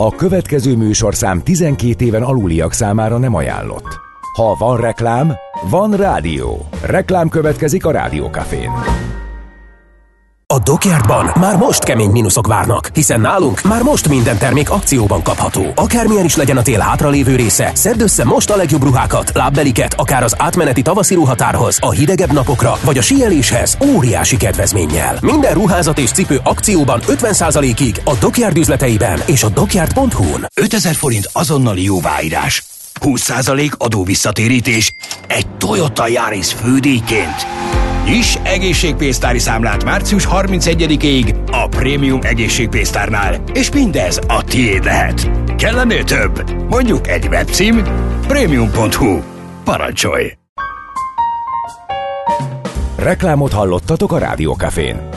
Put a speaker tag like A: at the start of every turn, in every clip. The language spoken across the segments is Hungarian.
A: A következő műsorszám 12 éven aluliak számára nem ajánlott. Ha van reklám, van rádió. Reklám következik a Rádiókafén.
B: A Dockyardban már most kemény mínuszok várnak, hiszen nálunk már most minden termék akcióban kapható. Akármilyen is legyen a tél hátralévő része, szedd össze most a legjobb ruhákat, lábbeliket, akár az átmeneti tavaszi ruhatárhoz, a hidegebb napokra vagy a síeléshez óriási kedvezménnyel. Minden ruházat és cipő akcióban 50%-ig a Dockyard üzleteiben és a dockyard.hu-n.
C: 5000 forint azonnali jóváírás. 20% adóvisszatérítés. Egy Toyota Yaris fődíjként. Is egészségpénztári számlát március 31-ig a Prémium egészségpénztárnál, és mindez a tiéd lehet. Kellenél több? Mondjuk egy webcím? Premium.hu. Parancsolj!
A: Reklámot hallottatok a Rádiókafén.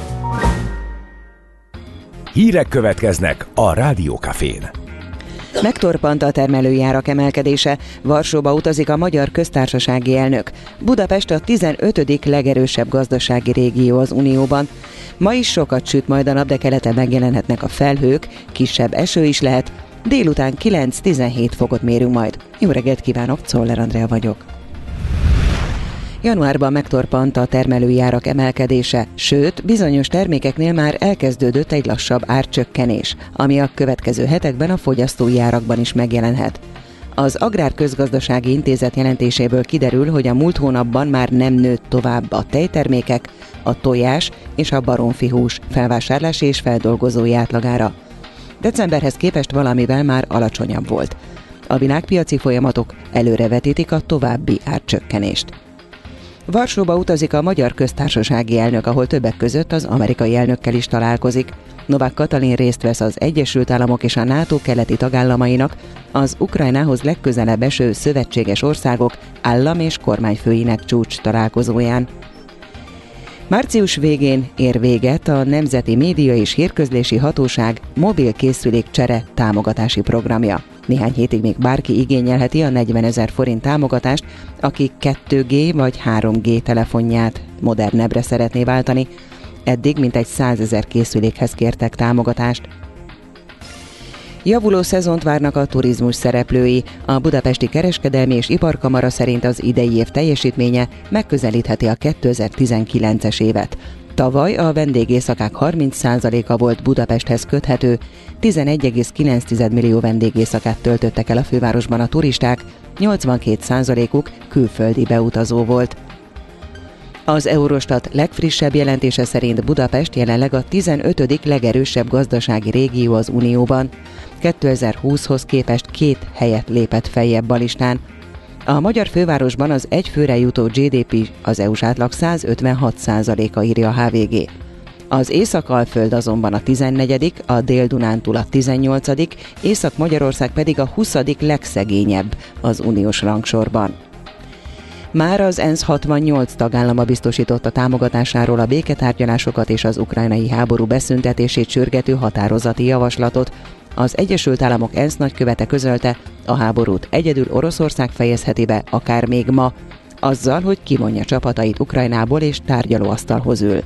A: Hírek következnek a Rádiókafén.
D: Megtorpant a termelői árak emelkedése. Varsóba utazik a Magyar Köztársasági Elnök. Budapest a 15. legerősebb gazdasági régió az Unióban. Ma is sokat süt majd a nap, de keleten megjelenhetnek a felhők, kisebb eső is lehet. Délután 9-17 fokot mérünk majd. Jó reggelt kívánok, Czoller Andrea vagyok. Januárban megtorpant a termelői árak emelkedése, sőt, bizonyos termékeknél már elkezdődött egy lassabb árcsökkenés, ami a következő hetekben a fogyasztói árakban is megjelenhet. Az Agrárközgazdasági Intézet jelentéséből kiderül, hogy a múlt hónapban már nem nőtt tovább a tejtermékek, a tojás és a baromfihús felvásárlási és feldolgozói átlagára. Decemberhez képest valamivel már alacsonyabb volt. A világpiaci folyamatok előrevetítik a további árcsökkenést. Varsóba utazik a Magyar Köztársasági Elnök, ahol többek között az amerikai elnökkel is találkozik. Novák Katalin részt vesz az Egyesült Államok és a NATO keleti tagállamainak, az Ukrajnához legközelebb eső szövetséges országok állam és kormányfőinek csúcs találkozóján. Március végén ér véget a Nemzeti Média és Hírközlési Hatóság mobil készülék csere támogatási programja. Néhány hétig még bárki igényelheti a 40 ezer forint támogatást, aki 2G vagy 3G telefonját modernebbre szeretné váltani. Eddig mintegy 100 ezer készülékhez kértek támogatást. Javuló szezont várnak a turizmus szereplői. A Budapesti Kereskedelmi és Iparkamara szerint az idei év teljesítménye megközelítheti a 2019-es évet. Tavaly a vendégészakák 30%-a volt Budapesthez köthető, 11,9 millió vendégészakát töltöttek el a fővárosban a turisták, 82%-uk külföldi beutazó volt. Az Eurostat legfrissebb jelentése szerint Budapest jelenleg a 15. legerősebb gazdasági régió az Unióban. 2020-hoz képest két helyet lépett feljebb a listán. A magyar fővárosban az egy főre jutó GDP az EU-s átlag 156%-a írja a HVG. Az Észak-Alföld azonban a 14., a Dél-Dunántúl a 18., Észak-Magyarország pedig a 20. legszegényebb az uniós rangsorban. Már az ENSZ 68 tagállama biztosította támogatásáról a béketárgyalásokat és az ukrajnai háború beszüntetését sürgető határozati javaslatot. Az Egyesült Államok ENSZ nagykövete közölte, a háborút egyedül Oroszország fejezheti be, akár még ma, azzal, hogy kimondja csapatait Ukrajnából és tárgyalóasztalhoz ül.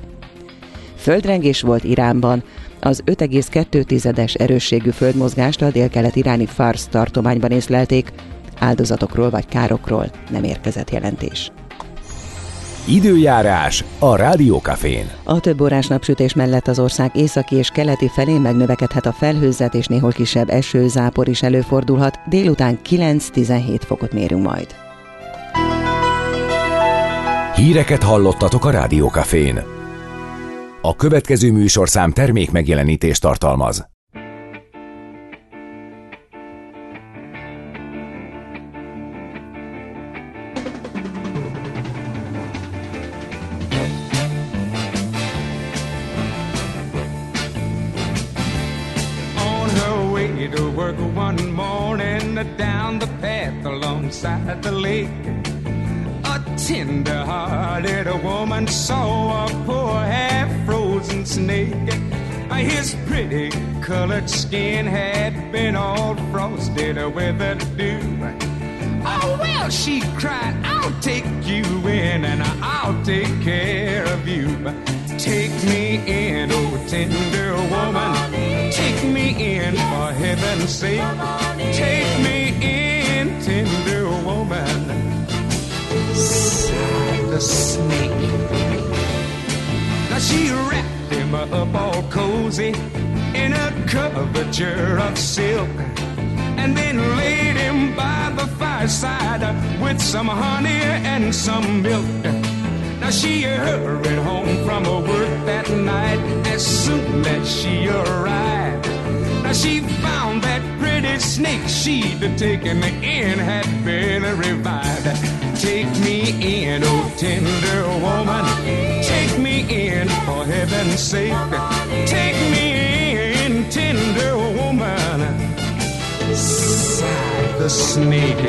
D: Földrengés volt Iránban, az 5,2-es erősségű földmozgást a délkelet iráni Fars tartományban észlelték, Áldozatokról vagy károkról nem érkezett jelentés.
A: Időjárás a Rádiókafén.
D: A több órás napsütés mellett az ország északi és keleti felé megnövekedhet a felhőzet, és néhol kisebb eső, zápor is előfordulhat. Délután 9-17 fokot mérünk majd.
A: Híreket hallottatok a Rádiókafén. A következő műsorszám termék megjelenítést tartalmaz.
E: Beside the lake. A tender-hearted woman saw a poor half-frozen snake. His pretty colored skin had been all frosted with the dew. Oh, well, she cried, I'll take you in and I'll take care of you. Take me in, oh tender woman. Take me in for heaven's sake. Take me in, tender woman. Sighed the snake. Now she wrapped him up all cozy in a coverture of silk and then laid him by the fireside with some honey and some milk. Now she hurried home from her work that night as soon as she arrived. Now she found that snake she'd taken in had been revived. Take me in, oh tender woman. Take me in for heaven's sake. Take me in, tender woman. Sighed the snake.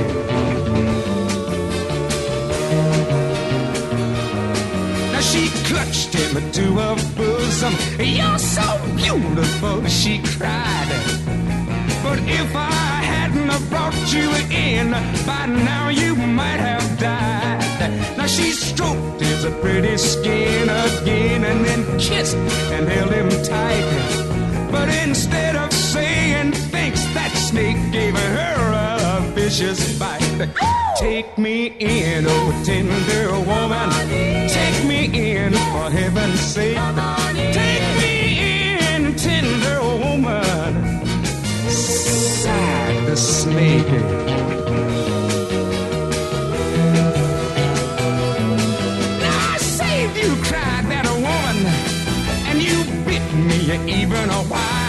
E: She clutched him to her bosom. You're so beautiful, she cried. But if I hadn't have brought you in, by now you might have died. Now she stroked his pretty skin again and then kissed and held him tight. But instead of saying thanks, that snake gave her a vicious bite. Take me in, oh tender woman. Take me in for heaven's sake. Me even a while.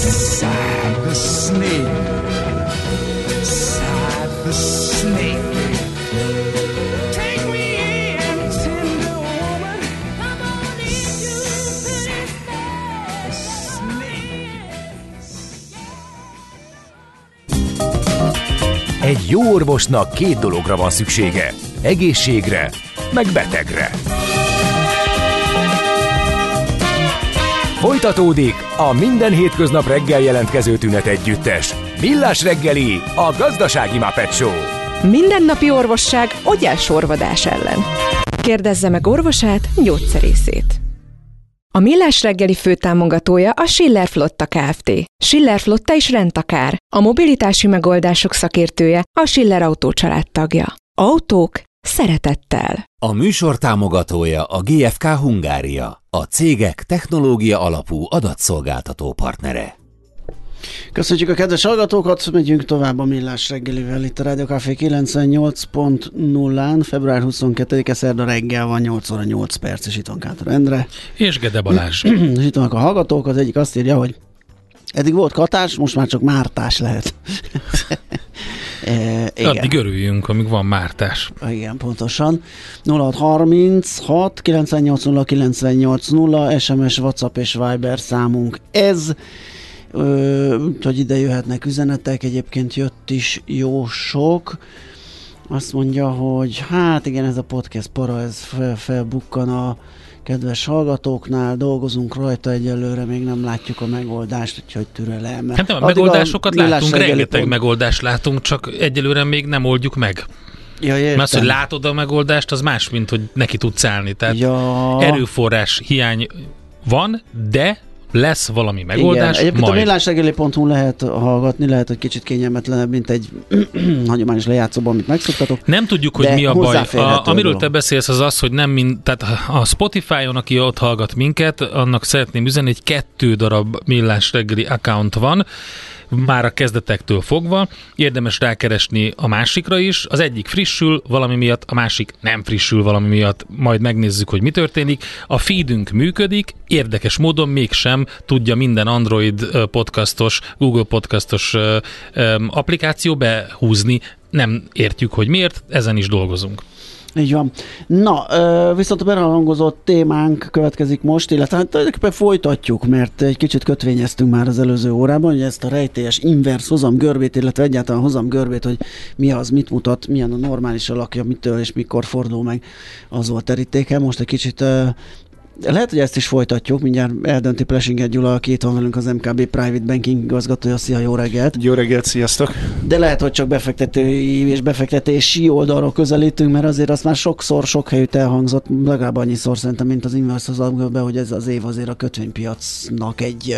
E: The snake. The. Snake.
A: Egy jó orvosnak két dologra van szüksége. Egészségre, meg betegre. Folytatódik a minden hétköznap reggel jelentkező tünet együttes. Millás reggeli, a gazdasági Muppet Show.
F: Mindennapi orvosság ogyásorvadás ellen. Kérdezze meg orvosát, gyógyszerészét. A Millás reggeli főtámogatója a Schiller Flotta Kft. Schiller Flotta is rendtakár. A mobilitási megoldások szakértője a Schiller Autó tagja. Autók szeretettel.
G: A műsor támogatója a GFK Hungária, a cégek technológia alapú adatszolgáltató partnere.
H: Köszönjük a kedves hallgatókat, megyünk tovább a Millás reggelivel itt a Rádió Café 98.0-án, február 22-e szerda reggel van 8 óra 8 perc, és itt van Kátor Endre.
I: És Gede Balázs.
H: és itt vannak a hallgatók, az egyik azt írja, hogy eddig volt katás, most már csak mártás lehet. E, igen.
I: Addig örüljünk, amíg van mártás.
H: Igen, pontosan. 0636 980 980 SMS, WhatsApp és Viber számunk ez. Ö, hogy ide jöhetnek üzenetek, egyébként jött is jó sok. Azt mondja, hogy hát igen, ez a podcast para, ez fel, felbukkan a kedves hallgatóknál, dolgozunk rajta egyelőre, még nem látjuk a megoldást, úgyhogy türelem.
I: Hát nem, a
H: Addig
I: megoldásokat
H: Millás
I: látunk, rengeteg
H: pont-
I: megoldást látunk, csak egyelőre még nem oldjuk meg.
H: Ja, értem.
I: Mert az, hogy látod a megoldást, az más, mint hogy neki tudsz állni. Tehát
H: Ja.
I: erőforrás hiány van, de lesz valami
H: Igen,
I: megoldás,
H: egyébként a
I: majd.
H: millásregeli.hu lehet hallgatni, lehet, hogy kicsit kényelmetlenebb, mint egy hagyományos lejátszóban, amit megszoktatok.
I: Nem tudjuk, hogy mi a baj. A, amiről te beszélsz, az az, hogy nem mind, tehát a Spotify-on, aki ott hallgat minket, annak szeretném üzenni, hogy kettő darab millás reggeli account van, már a kezdetektől fogva. Érdemes rákeresni a másikra is. Az egyik frissül valami miatt, a másik nem frissül valami miatt. Majd megnézzük, hogy mi történik. A feedünk működik, érdekes módon mégsem tudja minden Android podcastos, Google podcastos applikáció behúzni. Nem értjük, hogy miért, ezen is dolgozunk.
H: Így van. Na, viszont a beralangozott témánk következik most, illetve hát tulajdonképpen folytatjuk, mert egy kicsit kötvényeztünk már az előző órában, hogy ezt a rejtélyes inverse hozam görbét, illetve egyáltalán hozam görbét, hogy mi az, mit mutat, milyen a normális alakja, mitől és mikor fordul meg, az volt terítéke. Most egy kicsit lehet, hogy ezt is folytatjuk, mindjárt eldönti Plesinger Gyula, aki itt van velünk az MKB Private Banking igazgatója. Szia, jó reggelt!
J: Jó reggelt, sziasztok!
H: De lehet, hogy csak befektetői és befektetési oldalról közelítünk, mert azért azt már sokszor, sok helyütt elhangzott, legalább annyiszor szerintem, mint az Inverse az hogy ez az év azért a kötvénypiacnak egy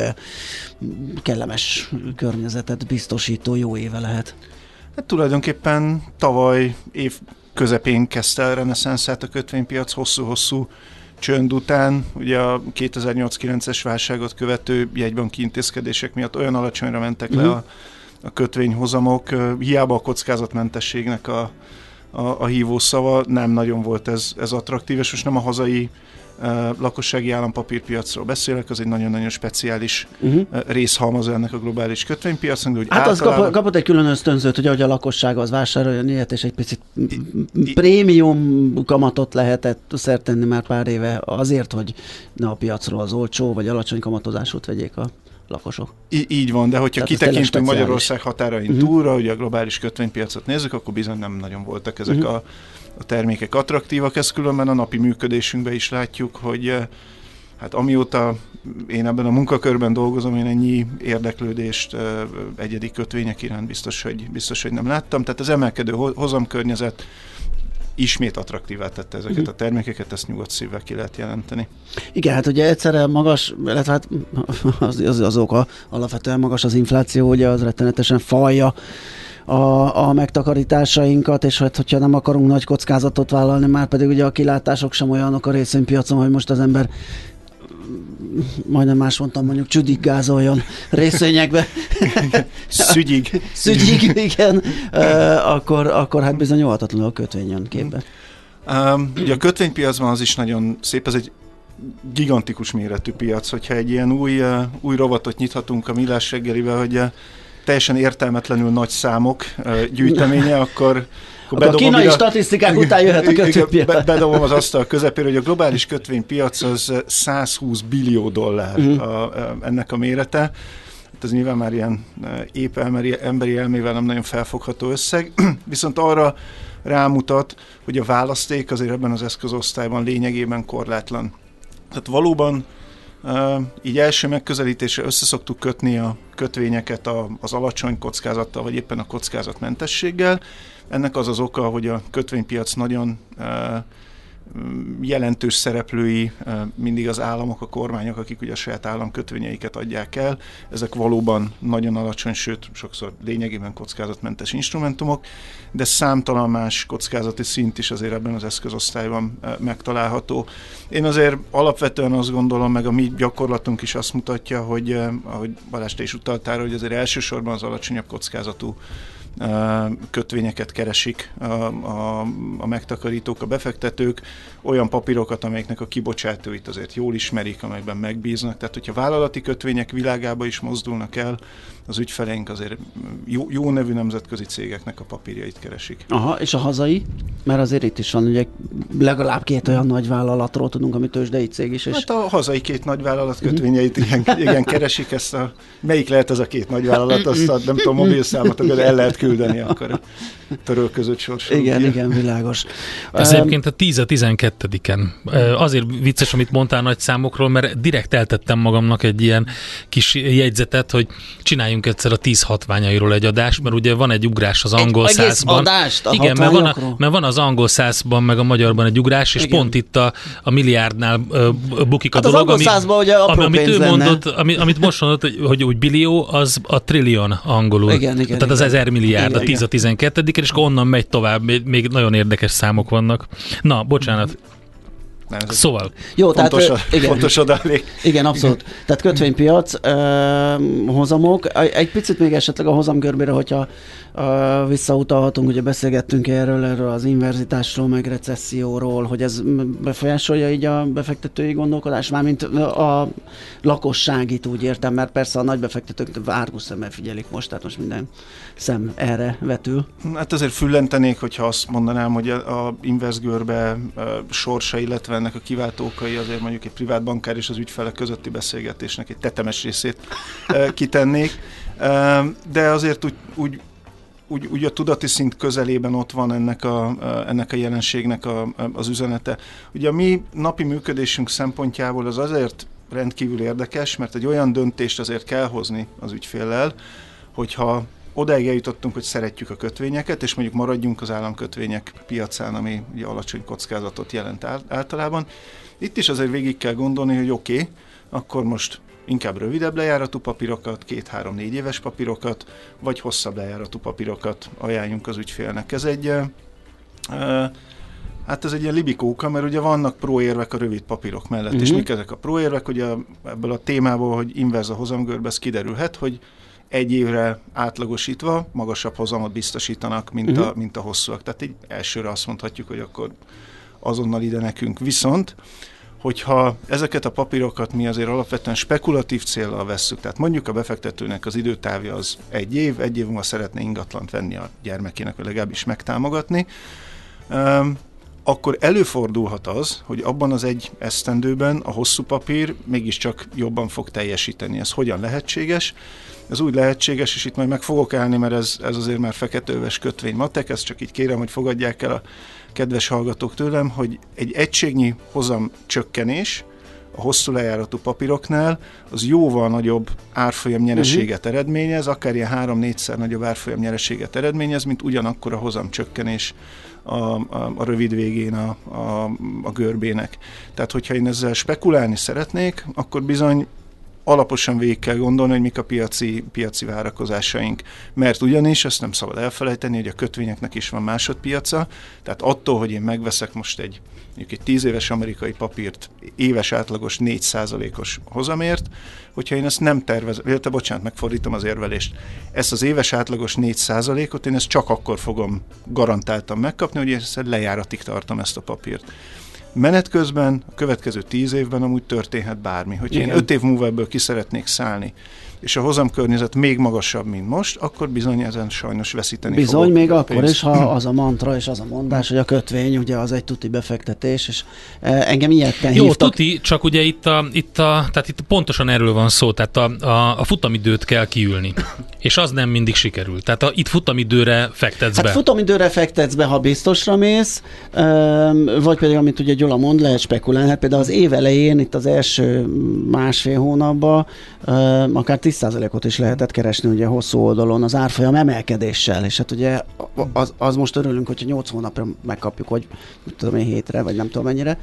H: kellemes környezetet biztosító jó éve lehet.
J: Hát tulajdonképpen tavaly év közepén kezdte el reneszánszát a kötvénypiac hosszú-hosszú csönd után, ugye a 2008-9-es válságot követő jegybanki intézkedések miatt olyan alacsonyra mentek le
H: Mhm.
J: a, a kötvényhozamok, hiába a kockázatmentességnek a, a, a hívó szava, nem nagyon volt ez, ez attraktív, és most nem a hazai lakossági állampapírpiacról beszélek, az egy nagyon-nagyon speciális
H: Uh-huh.
J: ö, részhalmaza ennek a globális kötvénypiacnak, úgy
H: Hát az
J: általában-
H: kapott, egy külön ösztönzőt, hogy ahogy a lakosság az vásároljon ilyet, és egy picit prémium kamatot lehetett szert tenni már pár éve azért, hogy ne a piacról az olcsó vagy alacsony kamatozásút vegyék a lakosok.
J: Í- így van, de hogyha
H: Tehát
J: kitekintünk. Magyarország határain
H: Mhm.
J: uh-huh. túlra, ugye a globális kötvénypiacot nézzük, akkor bizony nem nagyon voltak ezek
H: Mhm.
J: uh-huh. a, a termékek attraktívak. Ezt különben a napi működésünkben is látjuk, hogy eh, hát amióta én ebben a munkakörben dolgozom, én ennyi érdeklődést eh, egyedi kötvények iránt biztos, hogy, biztos, hogy nem láttam. Tehát az emelkedő ho- hozamkörnyezet ismét attraktívá tette ezeket a termékeket, ezt nyugodt szívvel ki lehet jelenteni.
H: Igen, hát ugye egyszerre magas, illetve hát az, az, az oka alapvetően magas az infláció, ugye az rettenetesen falja a, a megtakarításainkat, és hát, hogyha nem akarunk nagy kockázatot vállalni, már pedig ugye a kilátások sem olyanok a részvénypiacon, hogy most az ember majdnem más mondtam, mondjuk csüdig gázoljon részvényekbe.
J: Szügyig.
H: Szügyig, igen. Uh, akkor, akkor hát bizony óhatatlanul a kötvény jön képbe.
J: Um, ugye a kötvénypiacban az is nagyon szép, ez egy gigantikus méretű piac, hogyha egy ilyen új, új rovatot nyithatunk a millás reggelivel, hogy teljesen értelmetlenül nagy számok gyűjteménye, akkor
H: Akkor a kínai statisztikák után jöhet a kötvénypiac.
J: be- Bedobom az asztal közepére, hogy a globális kötvénypiac az uh, 120 billió dollár
H: Mhm.
J: a, a, ennek a mérete. Hát ez nyilván már ilyen épp emberi, emberi elmével nem nagyon felfogható összeg, viszont arra rámutat, hogy a választék azért ebben az eszközosztályban lényegében korlátlan. Tehát valóban így első megközelítésre összeszoktuk kötni a kötvényeket az alacsony kockázattal, vagy éppen a kockázatmentességgel. Ennek az az oka, hogy a kötvénypiac nagyon jelentős szereplői mindig az államok, a kormányok, akik ugye a saját államkötvényeiket adják el. Ezek valóban nagyon alacsony, sőt sokszor lényegében kockázatmentes instrumentumok, de számtalan más kockázati szint is azért ebben az eszközosztályban megtalálható. Én azért alapvetően azt gondolom, meg a mi gyakorlatunk is azt mutatja, hogy ahogy Balázs te is utaltál, hogy azért elsősorban az alacsonyabb kockázatú kötvényeket keresik a, a, a megtakarítók, a befektetők, olyan papírokat, amelyeknek a kibocsátóit azért jól ismerik, amelyekben megbíznak. Tehát, hogyha vállalati kötvények világába is mozdulnak el, az ügyfeleink azért jó, jó nevű nemzetközi cégeknek a papírjait keresik.
H: Aha, és a hazai? Mert azért itt is van, ugye legalább két olyan nagy vállalatról tudunk, ami tőzsdei cég is. És...
J: Hát a hazai két nagyvállalat kötvényeit igen, igen keresik ezt a... Melyik lehet ez a két nagyvállalat, azt a, nem tudom, mobilszámot, de el lehet küldeni, akkor törölközött sorsoló.
H: Igen, igen, világos.
I: Ez
H: Öm,
I: egyébként a 10 a 12-en. Ö, Azért vicces, amit mondtál nagy számokról, mert direkt eltettem magamnak egy ilyen kis jegyzetet, hogy csináljunk egyszer a 10 hatványairól egy adást, mert ugye van egy ugrás az
H: Egy
I: angol
H: egész
I: százban.
H: adást a
I: Igen, mert van, a, mert van az angol százban, meg a magyarban egy ugrás, és
H: Igen.
I: pont itt a, a milliárdnál bukik a
H: Hát az
I: dolog.
H: angol százban ugye apró
I: amit ő
H: lenne.
I: mondott, ami, amit most mondott, hogy, hogy úgy billió, az a trillion angolul.
H: Igen, igen,
I: Tehát az
H: igen.
I: ezer milliárd,
H: Igen,
I: a 10 a 12 és akkor onnan megy tovább, még, még nagyon érdekes számok vannak. Na, bocsánat.
J: Nem, ez
I: Szóval,
H: Jó,
J: fontos,
H: tehát igen,
J: fontos adalék.
H: igen, abszolút. Tehát kötvénypiac, ö, hozamok. Egy picit még esetleg a hozamgörbére, hogyha ö, visszautalhatunk, ugye beszélgettünk erről, erről az inverzitásról, meg recesszióról, hogy ez befolyásolja így a befektetői gondolkodás, mármint a lakosságit úgy értem, mert persze a nagy befektetők árgus szemmel figyelik most, tehát most minden szem erre vetül.
J: Hát azért füllentenék, hogyha azt mondanám, hogy a, a inverse görbe a sorsa, illetve ennek a kiváltókai azért mondjuk egy privát bankár és az ügyfelek közötti beszélgetésnek egy tetemes részét eh, kitennék. Eh, De azért úgy, úgy úgy, úgy a tudati szint közelében ott van ennek a, ennek a jelenségnek a, az üzenete. Ugye a mi napi működésünk szempontjából az azért rendkívül érdekes, mert egy olyan döntést azért kell hozni az ügyféllel, hogyha odáig eljutottunk, hogy szeretjük a kötvényeket, és mondjuk maradjunk az államkötvények piacán, ami ugye alacsony kockázatot jelent általában. Itt is azért végig kell gondolni, hogy oké, okay, akkor most inkább rövidebb lejáratú papírokat, két-három-négy éves papírokat, vagy hosszabb lejáratú papírokat ajánljunk az ügyfélnek. Ez egy, uh, hát ez egy ilyen libikóka, mert ugye vannak próérvek a rövid papírok mellett, uh-huh. és
H: Mhm.
J: mik ezek a próérvek, ugye ebből a témából, hogy inverz a hozamgörbe, ez kiderülhet, hogy egy évre átlagosítva magasabb hozamot biztosítanak, mint, uh-huh. a, mint a hosszúak. Tehát így elsőre azt mondhatjuk, hogy akkor azonnal ide nekünk. Viszont hogyha ezeket a papírokat mi azért alapvetően spekulatív célral vesszük, tehát mondjuk a befektetőnek az időtávja az egy év, egy év múlva szeretne ingatlant venni a gyermekének, vagy legalábbis megtámogatni, um, akkor előfordulhat az, hogy abban az egy esztendőben a hosszú papír mégiscsak jobban fog teljesíteni. Ez hogyan lehetséges? Ez úgy lehetséges, és itt majd meg fogok állni, mert ez, ez azért már feketőves kötvény matek, ezt csak így kérem, hogy fogadják el a kedves hallgatók tőlem, hogy egy egységnyi hozam csökkenés a hosszú lejáratú papíroknál az jóval nagyobb árfolyam nyereséget uh-huh. eredményez, akár ilyen három-négyszer nagyobb árfolyam nyereséget eredményez, mint ugyanakkor a hozam csökkenés a, a, a rövid végén a, a, a görbének. Tehát, hogyha én ezzel spekulálni szeretnék, akkor bizony alaposan végig kell gondolni, hogy mik a piaci, piaci várakozásaink. Mert ugyanis, ezt nem szabad elfelejteni, hogy a kötvényeknek is van másodpiaca, tehát attól, hogy én megveszek most egy mondjuk egy 10 éves amerikai papírt éves átlagos 4%-os hozamért, hogyha én ezt nem tervezem, illetve bocsánat, megfordítom az érvelést, ezt az éves átlagos 4%-ot én ezt csak akkor fogom garantáltan megkapni, hogy ezt lejáratig tartom ezt a papírt. Menet közben, a következő tíz évben amúgy történhet bármi. Hogyha én
H: Igen.
J: öt év múlva ebből ki szeretnék szállni, és a hozamkörnyezet még magasabb, mint most, akkor bizony ezen sajnos veszíteni
H: Bizony,
J: fogok
H: még akkor
J: pénzt.
H: is, ha az a mantra és az a mondás, hogy a kötvény ugye az egy tuti befektetés, és eh, engem ilyetten
I: Jó,
H: hívtak.
I: tuti, csak ugye itt, a, itt, a, tehát itt pontosan erről van szó, tehát a, a, a futamidőt kell kiülni, és az nem mindig sikerül. Tehát a, itt futamidőre fektetsz
H: Hát
I: be.
H: futamidőre fektetsz be, ha biztosra mész, vagy pedig, amit ugye Gyula mond, lehet spekulálni. Hát például az év elején, itt az első másfél hónapban akár 10%-ot is lehetett keresni ugye hosszú oldalon az árfolyam emelkedéssel, és hát ugye az, az most örülünk, hogyha 8 hónapra megkapjuk, mit tudom én, hétre, vagy nem tudom mennyire.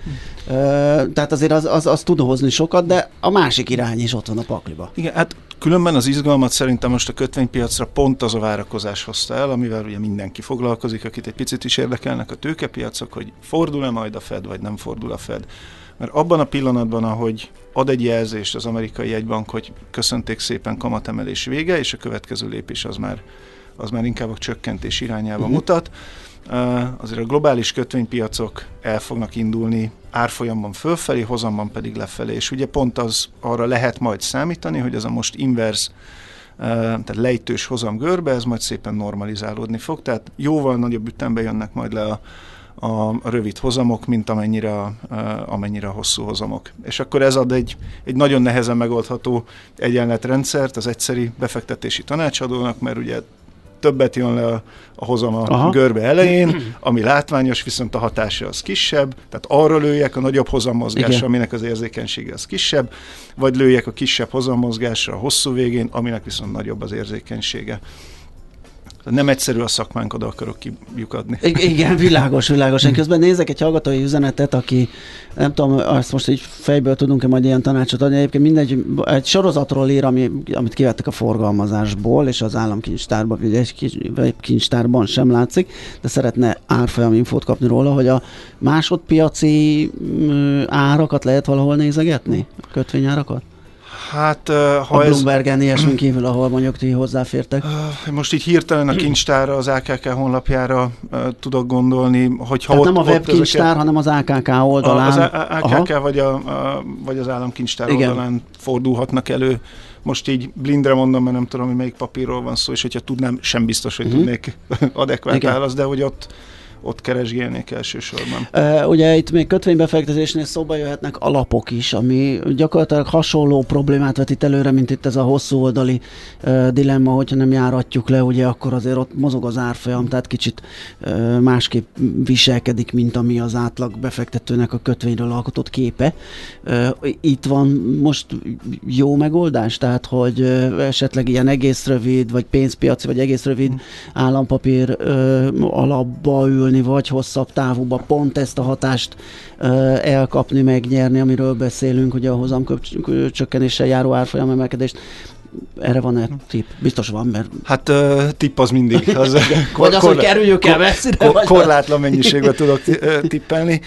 H: Tehát azért az, az, az tud hozni sokat, de a másik irány is ott van a pakliba.
J: Igen, hát különben az izgalmat szerintem most a kötvénypiacra pont az a várakozás hozta el, amivel ugye mindenki foglalkozik, akit egy picit is érdekelnek a tőkepiacok, hogy fordul-e majd a Fed, vagy nem fordul a Fed. Mert abban a pillanatban, ahogy ad egy jelzést az amerikai jegybank, hogy köszönték szépen kamatemelés vége, és a következő lépés az már, az már inkább a csökkentés irányába uh-huh. mutat, Uh, azért a globális kötvénypiacok el fognak indulni árfolyamban fölfelé, hozamban pedig lefelé, és ugye pont az arra lehet majd számítani, hogy ez a most inverse, uh, tehát lejtős hozam görbe, ez majd szépen normalizálódni fog, tehát jóval nagyobb ütembe jönnek majd le a, a, rövid hozamok, mint amennyire, a, uh, amennyire a hosszú hozamok. És akkor ez ad egy, egy nagyon nehezen megoldható egyenletrendszert az egyszeri befektetési tanácsadónak, mert ugye többet jön le a, a hozam a
H: Aha.
J: görbe elején, ami látványos, viszont a hatása az kisebb, tehát arra lőjek a nagyobb hozammozgásra,
H: Igen.
J: aminek az érzékenysége az kisebb, vagy lőjek a kisebb hozammozgásra a hosszú végén, aminek viszont nagyobb az érzékenysége. Nem egyszerű a szakmánk, oda akarok kiukadni.
H: I- igen, világos, világos. Én közben nézek egy hallgatói üzenetet, aki nem tudom, azt most így fejből tudunk-e majd ilyen tanácsot adni. Egyébként mindegy, egy sorozatról ír, ami, amit kivettek a forgalmazásból, és az államkincstárban, vagy egy kincstárban sem látszik, de szeretne árfolyam infót kapni róla, hogy a másodpiaci mm, árakat lehet valahol nézegetni? A kötvényárakat?
J: Hát, ö,
H: A
J: ha ez...
H: Bloombergen ilyesmi kívül, ahol mondjuk ti hozzáfértek.
J: Most így hirtelen a kincstárra, az AKK honlapjára tudok gondolni, hogy ha ott,
H: nem a webkincstár,
J: ezeket-
H: hanem az AKK oldalán.
J: az AKK
H: Aha.
J: vagy, a, a, vagy az államkincstár
H: Igen.
J: oldalán fordulhatnak elő. Most így blindre mondom, mert nem tudom, hogy melyik papírról van szó, és hogyha tudnám, sem biztos, hogy
H: Mhm.
J: tudnék adekvát választ, de hogy ott, ott keresgélnék elsősorban.
H: Uh, ugye itt még kötvénybefektetésnél szóba jöhetnek alapok is, ami gyakorlatilag hasonló problémát vetít előre, mint itt ez a hosszú oldali uh, dilemma, hogyha nem járatjuk le, ugye akkor azért ott mozog az árfolyam, tehát kicsit uh, másképp viselkedik, mint ami az átlag befektetőnek a kötvényről alkotott képe. Uh, itt van most jó megoldás, tehát hogy esetleg ilyen egész rövid, vagy pénzpiaci, vagy egész rövid állampapír uh, alapba ülni, vagy hosszabb távúba pont ezt a hatást elkapni, megnyerni, amiről beszélünk, ugye a hozam csökkenéssel járó árfolyam emelkedést. Erre van-e tipp? Biztos van, mert
J: Hát uh, tipp az mindig. Az,
H: Vagy az, hogy kerüljük el messzire,
J: Kor, korlátlan mennyiségben tudok tippelni.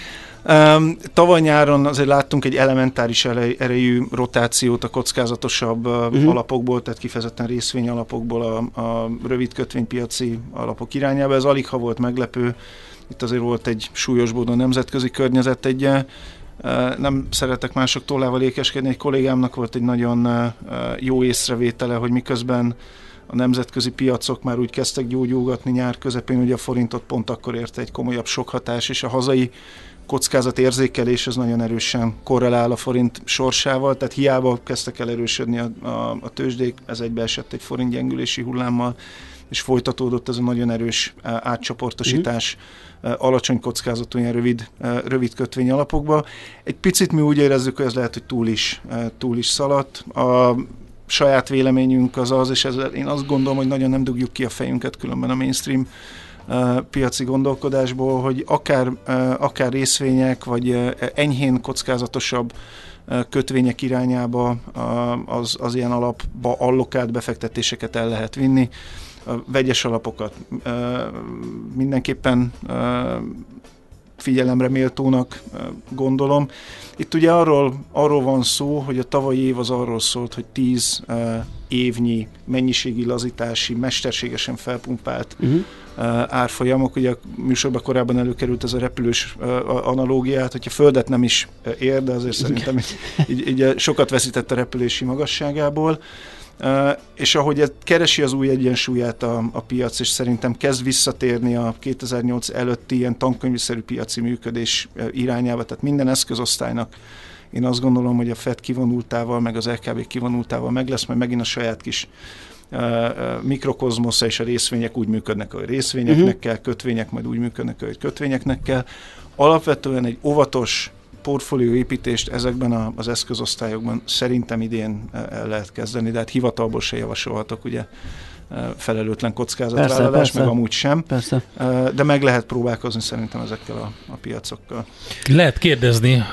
J: Um, tavaly nyáron azért láttunk egy elementáris erejű rotációt a kockázatosabb uh-huh. alapokból, tehát kifejezetten részvény alapokból a, a rövid kötvénypiaci alapok irányába. Ez alig ha volt meglepő. Itt azért volt egy súlyosbódó nemzetközi környezet, egy nem szeretek mások tollával ékeskedni, egy kollégámnak volt egy nagyon jó észrevétele, hogy miközben a nemzetközi piacok már úgy kezdtek gyógyulgatni nyár közepén, ugye a forintot pont akkor érte egy komolyabb sokhatás, és a hazai kockázat érzékelés az nagyon erősen korrelál a forint sorsával, tehát hiába kezdtek el erősödni a, a, a tőzsdék, ez egybeesett egy forint gyengülési hullámmal, és folytatódott ez a nagyon erős átcsoportosítás mm. alacsony kockázatú ilyen rövid, rövid kötvény alapokba. Egy picit mi úgy érezzük, hogy ez lehet, hogy túl is, túl is szaladt. A saját véleményünk az az, és ezzel én azt gondolom, hogy nagyon nem dugjuk ki a fejünket különben a mainstream piaci gondolkodásból, hogy akár, akár részvények, vagy enyhén kockázatosabb kötvények irányába az, az ilyen alapba allokált befektetéseket el lehet vinni. A vegyes alapokat mindenképpen figyelemre méltónak gondolom. Itt ugye arról, arról van szó, hogy a tavalyi év az arról szólt, hogy 10 uh, évnyi mennyiségi lazítási, mesterségesen felpumpált
H: uh-huh.
J: uh, árfolyamok. Ugye a műsorban korábban előkerült ez a repülős analógiát, hogyha földet nem is ér, de azért szerintem így, így, így sokat veszített a repülési magasságából. És ahogy ez keresi az új egyensúlyát a, a piac, és szerintem kezd visszatérni a 2008 előtti ilyen tankönyviszerű piaci működés irányába, tehát minden eszközosztálynak én azt gondolom, hogy a FED kivonultával, meg az LKB kivonultával meg lesz, majd megint a saját kis mikrokozmosza és a részvények úgy működnek, ahogy részvényeknek uh-huh. kell, kötvények majd úgy működnek, ahogy kötvényeknek kell. Alapvetően egy óvatos portfólióépítést ezekben a, az eszközosztályokban szerintem idén el lehet kezdeni, de hát hivatalból se javasolhatok, ugye felelőtlen kockázatvállalás,
H: Persze, persze.
J: meg amúgy sem.
H: Persze.
J: De meg lehet próbálkozni szerintem ezekkel a, a piacokkal.
I: Lehet kérdezni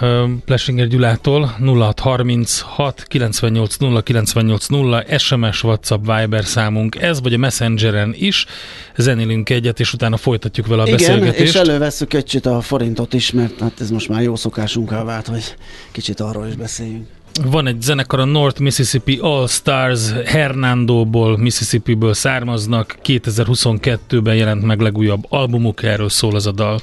I: Plesinger Gyulától 0636 98 0 98 0 SMS, WhatsApp, Viber számunk ez, vagy a Messengeren is. Zenélünk egyet, és utána folytatjuk vele a
H: Igen,
I: beszélgetést.
H: és elővesszük kicsit a forintot is, mert hát ez most már jó szokásunká vált, hogy kicsit arról is beszéljünk.
I: Van egy zenekar, a North Mississippi All Stars, Hernandóból, Mississippi-ből származnak. 2022-ben jelent meg legújabb albumuk, erről szól ez a dal.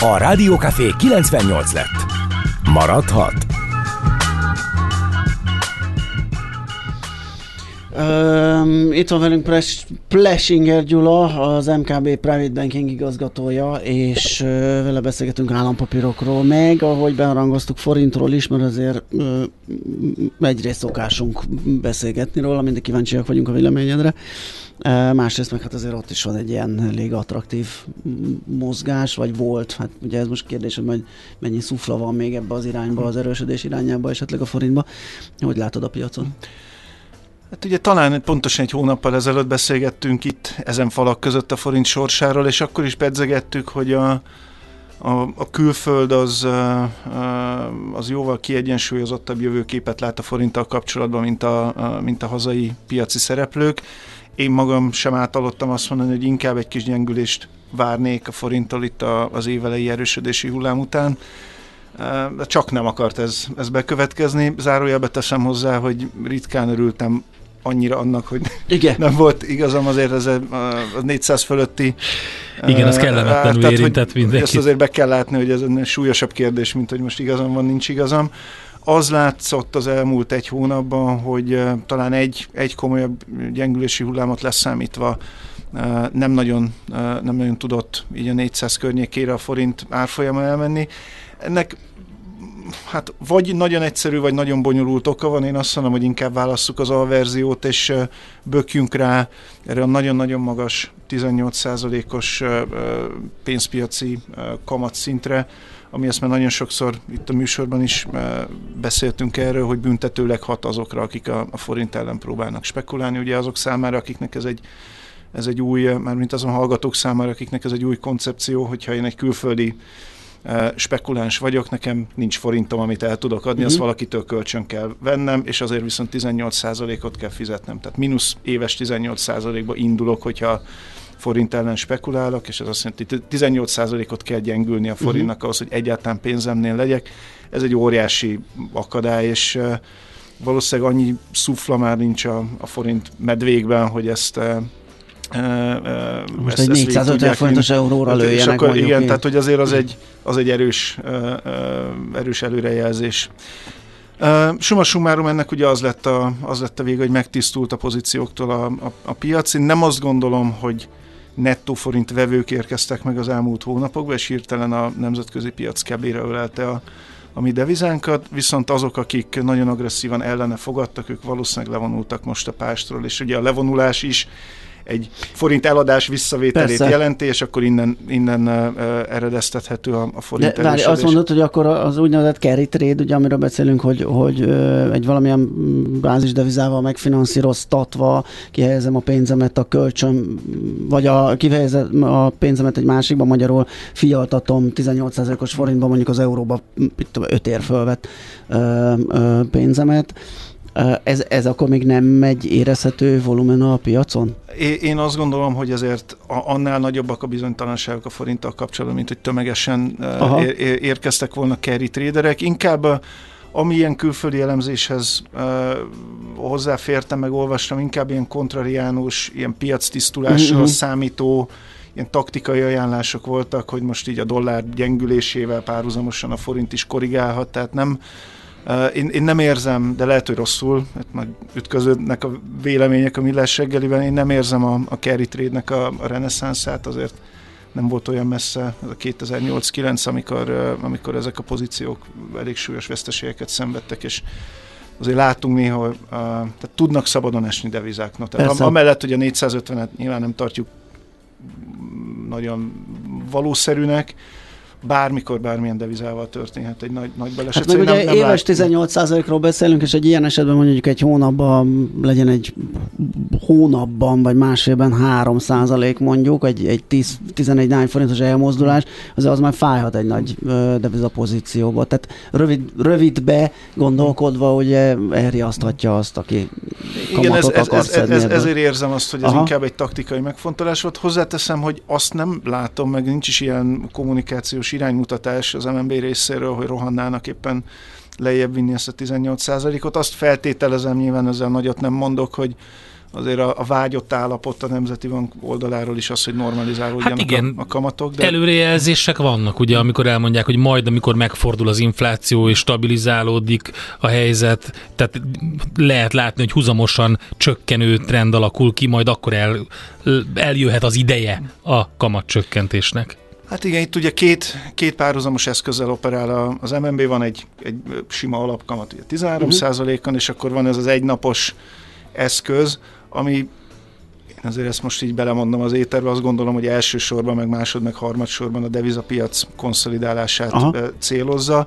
A: A Rádiókafé 98 lett. Maradhat.
H: Itt van velünk Ples- Plesinger Gyula, az MKB Private Banking igazgatója, és vele beszélgetünk állampapírokról, meg ahogy beharangoztuk forintról is, mert azért uh, egyrészt szokásunk beszélgetni róla, mindig kíváncsiak vagyunk a véleményedre. Másrészt meg hát azért ott is van egy ilyen elég attraktív mozgás, vagy volt. Hát ugye ez most kérdés, hogy majd mennyi szufla van még ebbe az irányba, az erősödés irányába, esetleg a forintba. Hogy látod a piacon?
J: Hát ugye talán pontosan egy hónappal ezelőtt beszélgettünk itt ezen falak között a forint sorsáról, és akkor is pedzegettük, hogy a, a, a külföld az, az jóval kiegyensúlyozottabb jövőképet lát a forinttal kapcsolatban, mint a, mint a hazai piaci szereplők. Én magam sem átalottam azt mondani, hogy inkább egy kis gyengülést várnék a forinttal itt az évelei erősödési hullám után. De csak nem akart ez, ez bekövetkezni. Zárójelbe teszem hozzá, hogy ritkán örültem annyira annak, hogy
H: Igen.
J: nem volt igazam azért ez a, a 400 fölötti.
I: Igen, az kellemetlenül
J: tehát,
I: érintett mindenkit.
J: Ezt azért be kell látni, hogy ez egy súlyosabb kérdés, mint hogy most igazam van, nincs igazam. Az látszott az elmúlt egy hónapban, hogy talán egy, egy komolyabb gyengülési hullámot leszámítva nem nagyon, nem nagyon tudott így a 400 környékére a forint árfolyama elmenni. Ennek hát vagy nagyon egyszerű, vagy nagyon bonyolult oka van. Én azt mondom, hogy inkább válasszuk az alverziót, és bökjünk rá erre a nagyon-nagyon magas 18%-os pénzpiaci kamatszintre, ami ezt már nagyon sokszor itt a műsorban is beszéltünk erről, hogy büntetőleg hat azokra, akik a, a forint ellen próbálnak spekulálni. Ugye azok számára, akiknek ez egy ez egy új, mármint azon hallgatók számára, akiknek ez egy új koncepció, hogyha én egy külföldi spekuláns vagyok, nekem nincs forintom, amit el tudok adni, uh-huh. azt valakitől kölcsön kell vennem, és azért viszont 18%-ot kell fizetnem. Tehát mínusz éves 18%-ba indulok, hogyha forint ellen spekulálok, és ez azt jelenti, hogy 18%-ot kell gyengülni a forintnak ahhoz, hogy egyáltalán pénzemnél legyek. Ez egy óriási akadály, és valószínűleg annyi szufla már nincs a, a forint medvékben, hogy ezt
H: most egy 450 forintos euróra lőjenek
J: akkor, Igen,
H: én.
J: tehát hogy azért az egy, az egy erős, erős előrejelzés. Summa summarum ennek ugye az lett a, az lett a vége, hogy megtisztult a pozícióktól a, a, a piac. Én nem azt gondolom, hogy nettó forint vevők érkeztek meg az elmúlt hónapokban, és hirtelen a nemzetközi piac kebére ölelte a, a mi devizánkat, viszont azok, akik nagyon agresszívan ellene fogadtak, ők valószínűleg levonultak most a pástról, és ugye a levonulás is egy forint eladás visszavételét
H: Persze.
J: jelenti, és akkor innen, innen eredeztethető a, a forint
H: De várj, azt mondod, hogy akkor az úgynevezett carry trade, ugye, amiről beszélünk, hogy, hogy egy valamilyen bázisdevizával megfinanszíroztatva kihelyezem a pénzemet a kölcsön, vagy a, kihelyezem a pénzemet egy másikba, magyarul fialtatom 18%-os forintba, mondjuk az euróba 5 ér fölvett pénzemet. Ez, ez akkor még nem megy érezhető volumen a piacon?
J: Én azt gondolom, hogy ezért annál nagyobbak a bizonytalanságok a forinttal kapcsolatban, mint hogy tömegesen Aha. ér- érkeztek volna carry traderek. Inkább ami ilyen külföldi elemzéshez uh, hozzáfértem, meg olvastam, inkább ilyen kontrariánus, ilyen piactisztulással uh-huh. számító, ilyen taktikai ajánlások voltak, hogy most így a dollár gyengülésével párhuzamosan a forint is korrigálhat, tehát nem, én, én nem érzem, de lehet, hogy rosszul, mert majd ütköződnek a vélemények a millás reggeliben, én nem érzem a, a carry trade-nek a, a reneszánszát, azért nem volt olyan messze, ez a 2008-9, amikor, amikor ezek a pozíciók elég súlyos veszteségeket szenvedtek, és azért látunk néha, uh, tehát tudnak szabadon esni devizák. No, tehát am, amellett, hogy a 450-et nyilván nem tartjuk nagyon valószerűnek, bármikor bármilyen devizával történhet egy nagy, nagy baleset.
H: Hát meg ugye
J: nem, nem
H: éves 18%-ról beszélünk, és egy ilyen esetben mondjuk egy hónapban legyen egy hónapban, vagy másfélben 3 mondjuk, egy, egy 10, 11 nány forintos elmozdulás, az, az már fájhat egy nagy devizapozícióba. Tehát rövid, rövidbe gondolkodva, ugye elriaszthatja azt, aki
J: Igen, ez, ez, ez, ez, ez, ezért érzem azt, hogy ez Aha. inkább egy taktikai megfontolás volt. Hozzáteszem, hogy azt nem látom, meg nincs is ilyen kommunikációs iránymutatás az MNB részéről, hogy rohannának éppen lejjebb vinni ezt a 18%-ot. Azt feltételezem, nyilván ezzel nagyot nem mondok, hogy azért a, a vágyott állapot a Nemzeti Bank oldaláról is az, hogy normalizálódjanak
I: Hát igen.
J: a, a kamatok.
I: De... Előrejelzések vannak, ugye, amikor elmondják, hogy majd, amikor megfordul az infláció és stabilizálódik a helyzet, tehát lehet látni, hogy huzamosan csökkenő trend alakul ki, majd akkor el, eljöhet az ideje a kamatcsökkentésnek.
J: Hát igen, itt ugye két, két párhuzamos eszközzel operál az MNB, van egy, egy sima alapkamat, ugye 13 uh-huh. on és akkor van ez az egynapos eszköz, ami én azért ezt most így belemondom az éterbe, azt gondolom, hogy elsősorban, meg másod, meg harmadsorban a devizapiac konszolidálását Aha. célozza.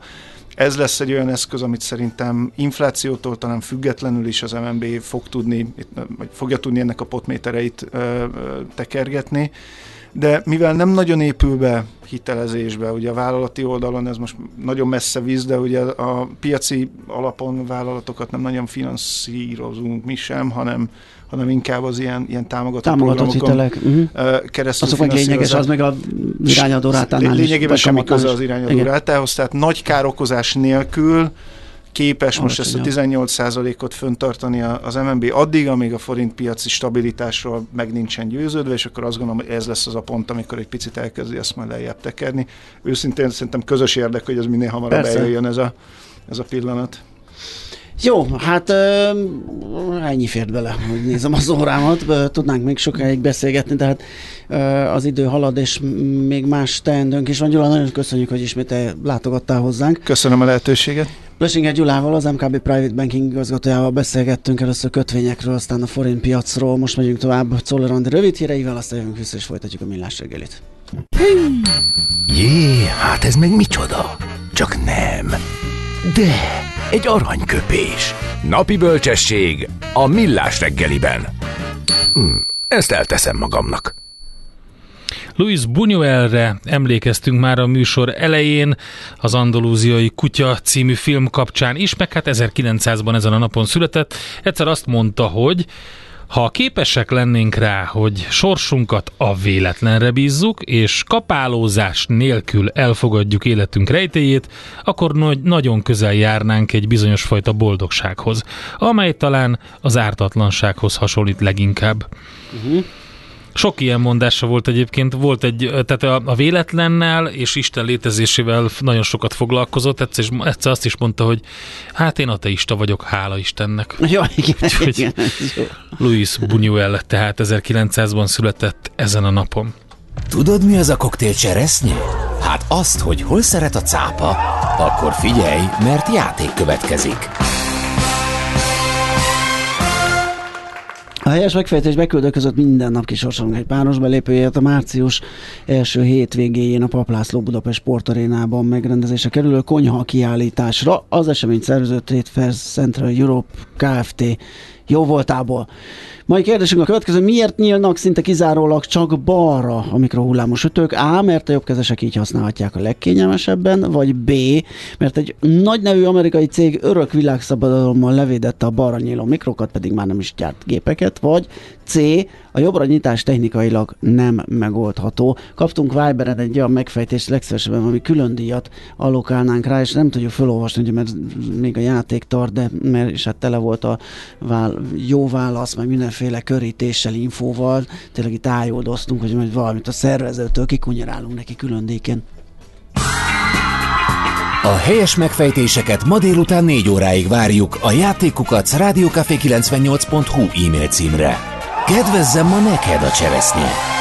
J: Ez lesz egy olyan eszköz, amit szerintem inflációtól talán függetlenül is az MNB fog tudni, vagy fogja tudni ennek a potmétereit tekergetni de mivel nem nagyon épül be hitelezésbe, ugye a vállalati oldalon ez most nagyon messze víz, de ugye a piaci alapon vállalatokat nem nagyon finanszírozunk mi sem, hanem hanem inkább az ilyen, ilyen támogató
H: Támogatott hitelek.
J: Uh-huh. keresztül
H: Azok meg lényeges, az meg a irányadó rátánál
J: Lényegében semmi köze az irányadó rátához, tehát nagy károkozás nélkül képes most ezt a 18%-ot föntartani az MNB addig, amíg a forint piaci stabilitásról meg nincsen győződve, és akkor azt gondolom, hogy ez lesz az a pont, amikor egy picit elkezdi ezt majd lejjebb tekerni. Őszintén szerintem közös érdek, hogy ez minél hamarabb Persze. eljöjjön ez a, ez a pillanat.
H: Jó, hát uh, ennyi fért bele, hogy nézem az órámat, tudnánk még sokáig beszélgetni, de hát uh, az idő halad, és még más teendőnk is van. Gyula, nagyon köszönjük, hogy ismét látogattál hozzánk.
J: Köszönöm a lehetőséget.
H: Lösinger Gyulával, az MKB Private Banking igazgatójával beszélgettünk először kötvényekről, aztán a forint piacról, most megyünk tovább Czoller Andi rövid híreivel, aztán jövünk vissza és folytatjuk a millás reggelit.
A: Jé, hát ez meg micsoda? Csak nem. De, egy aranyköpés. Napi bölcsesség a millás reggeliben. Hm, ezt elteszem magamnak.
I: Luis Buñuelre emlékeztünk már a műsor elején, az Andalúziai Kutya című film kapcsán is, meg hát 1900-ban ezen a napon született. Egyszer azt mondta, hogy ha képesek lennénk rá, hogy sorsunkat a véletlenre bízzuk, és kapálózás nélkül elfogadjuk életünk rejtéjét, akkor nagy, nagyon közel járnánk egy bizonyos fajta boldogsághoz, amely talán az ártatlansághoz hasonlít leginkább. Uh-huh. Sok ilyen mondása volt egyébként, volt egy, tehát a, a véletlennel és Isten létezésével nagyon sokat foglalkozott, egyszer, egyszer azt is mondta, hogy hát én ateista vagyok, hála Istennek.
H: Ja, igen,
I: Úgyhogy igen. Luis Buñuel tehát 1900-ban született ezen a napon.
G: Tudod, mi az a koktél cseresznye? Hát azt, hogy hol szeret a cápa, akkor figyelj, mert játék következik.
H: Helyes megfejtés beküldő között minden nap kisorsolunk egy páros belépőjét a március első hétvégéjén a Paplászló Budapest Sportarénában megrendezése kerülő konyha kiállításra. Az esemény szervező Trade Fair Central Europe Kft. Jó voltából. Mai kérdésünk a következő, miért nyílnak szinte kizárólag csak balra a mikrohullámos ütők? A. Mert a jobbkezesek így használhatják a legkényelmesebben, vagy B. Mert egy nagy nevű amerikai cég örök világszabadalommal levédette a balra nyíló mikrokat, pedig már nem is gyárt gépeket, vagy C. A jobbra nyitás technikailag nem megoldható. Kaptunk Viberen egy olyan megfejtést legszívesebben, ami külön díjat allokálnánk rá, és nem tudjuk felolvasni, ugye, mert még a játék tart, de mert is hát tele volt a vál, jó válasz, meg mindenféle körítéssel, infóval. Tényleg itt ájódoztunk, hogy majd valamit a szervezőtől kikunyarálunk neki külön.
G: A helyes megfejtéseket ma délután 4 óráig várjuk a játékukat rádiókafé98.hu e-mail címre. Kedvezzem ma neked a cseresznye!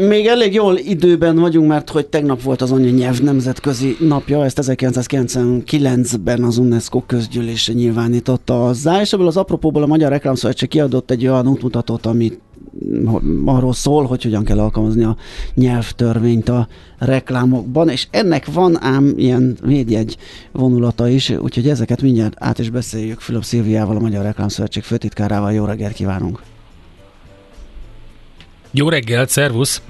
H: Még elég jól időben vagyunk, mert hogy tegnap volt az anyanyelv nemzetközi napja, ezt 1999-ben az UNESCO közgyűlése nyilvánította azzá, és ebből az apropóból a Magyar Reklámszövetség kiadott egy olyan útmutatót, amit arról szól, hogy hogyan kell alkalmazni a nyelvtörvényt a reklámokban, és ennek van ám ilyen védjegy vonulata is, úgyhogy ezeket mindjárt át is beszéljük Fülöp Szilviával, a Magyar Reklámszövetség főtitkárával. Jó reggelt kívánunk!
I: Jó reggelt, szervusz!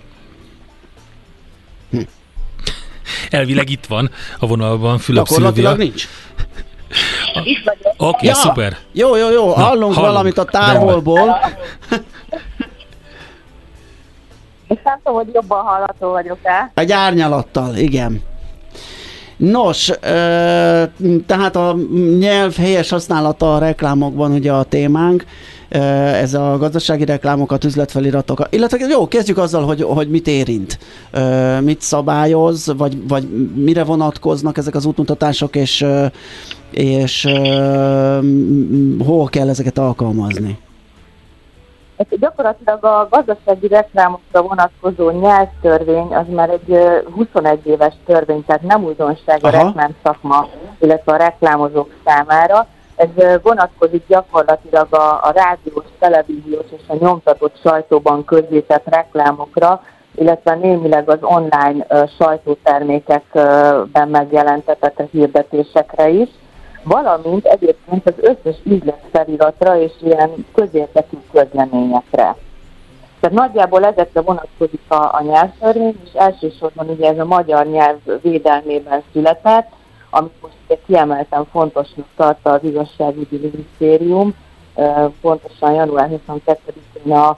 H: Hm.
I: Elvileg itt van a vonalban Fülöp Szilvia.
H: nincs.
I: Oké, okay,
H: Ja.
I: szuper.
H: Jó, jó, jó,
I: Na,
H: hallunk
I: hallunk.
H: valamit a távolból.
K: És nem tudom, hogy jobban hallható vagyok-e.
H: Egy árnyalattal, igen. Nos, tehát a nyelv helyes használata a reklámokban ugye a témánk, ez a gazdasági reklámokat, üzletfeliratokat, illetve jó, kezdjük azzal, hogy, hogy mit érint, mit szabályoz, vagy, vagy mire vonatkoznak ezek az útmutatások, és, és hol kell ezeket alkalmazni.
K: Ez gyakorlatilag a gazdasági reklámokra vonatkozó nyelvtörvény az már egy ö, 21 éves törvény, tehát nem újdonság a
H: Aha.
K: reklám szakma, illetve a reklámozók számára. Ez vonatkozik gyakorlatilag a, a rádiós, televíziós és a nyomtatott sajtóban közzétett reklámokra, illetve némileg az online ö, sajtótermékekben megjelentetett hirdetésekre is valamint egyébként az összes üzletfeliratra és ilyen közérdekű közleményekre. Tehát nagyjából ezekre vonatkozik a, a nyelvtörvény, és elsősorban ugye ez a magyar nyelv védelmében született, amit most kiemelten fontosnak tartta az igazságügyi minisztérium, pontosan január 22-én a,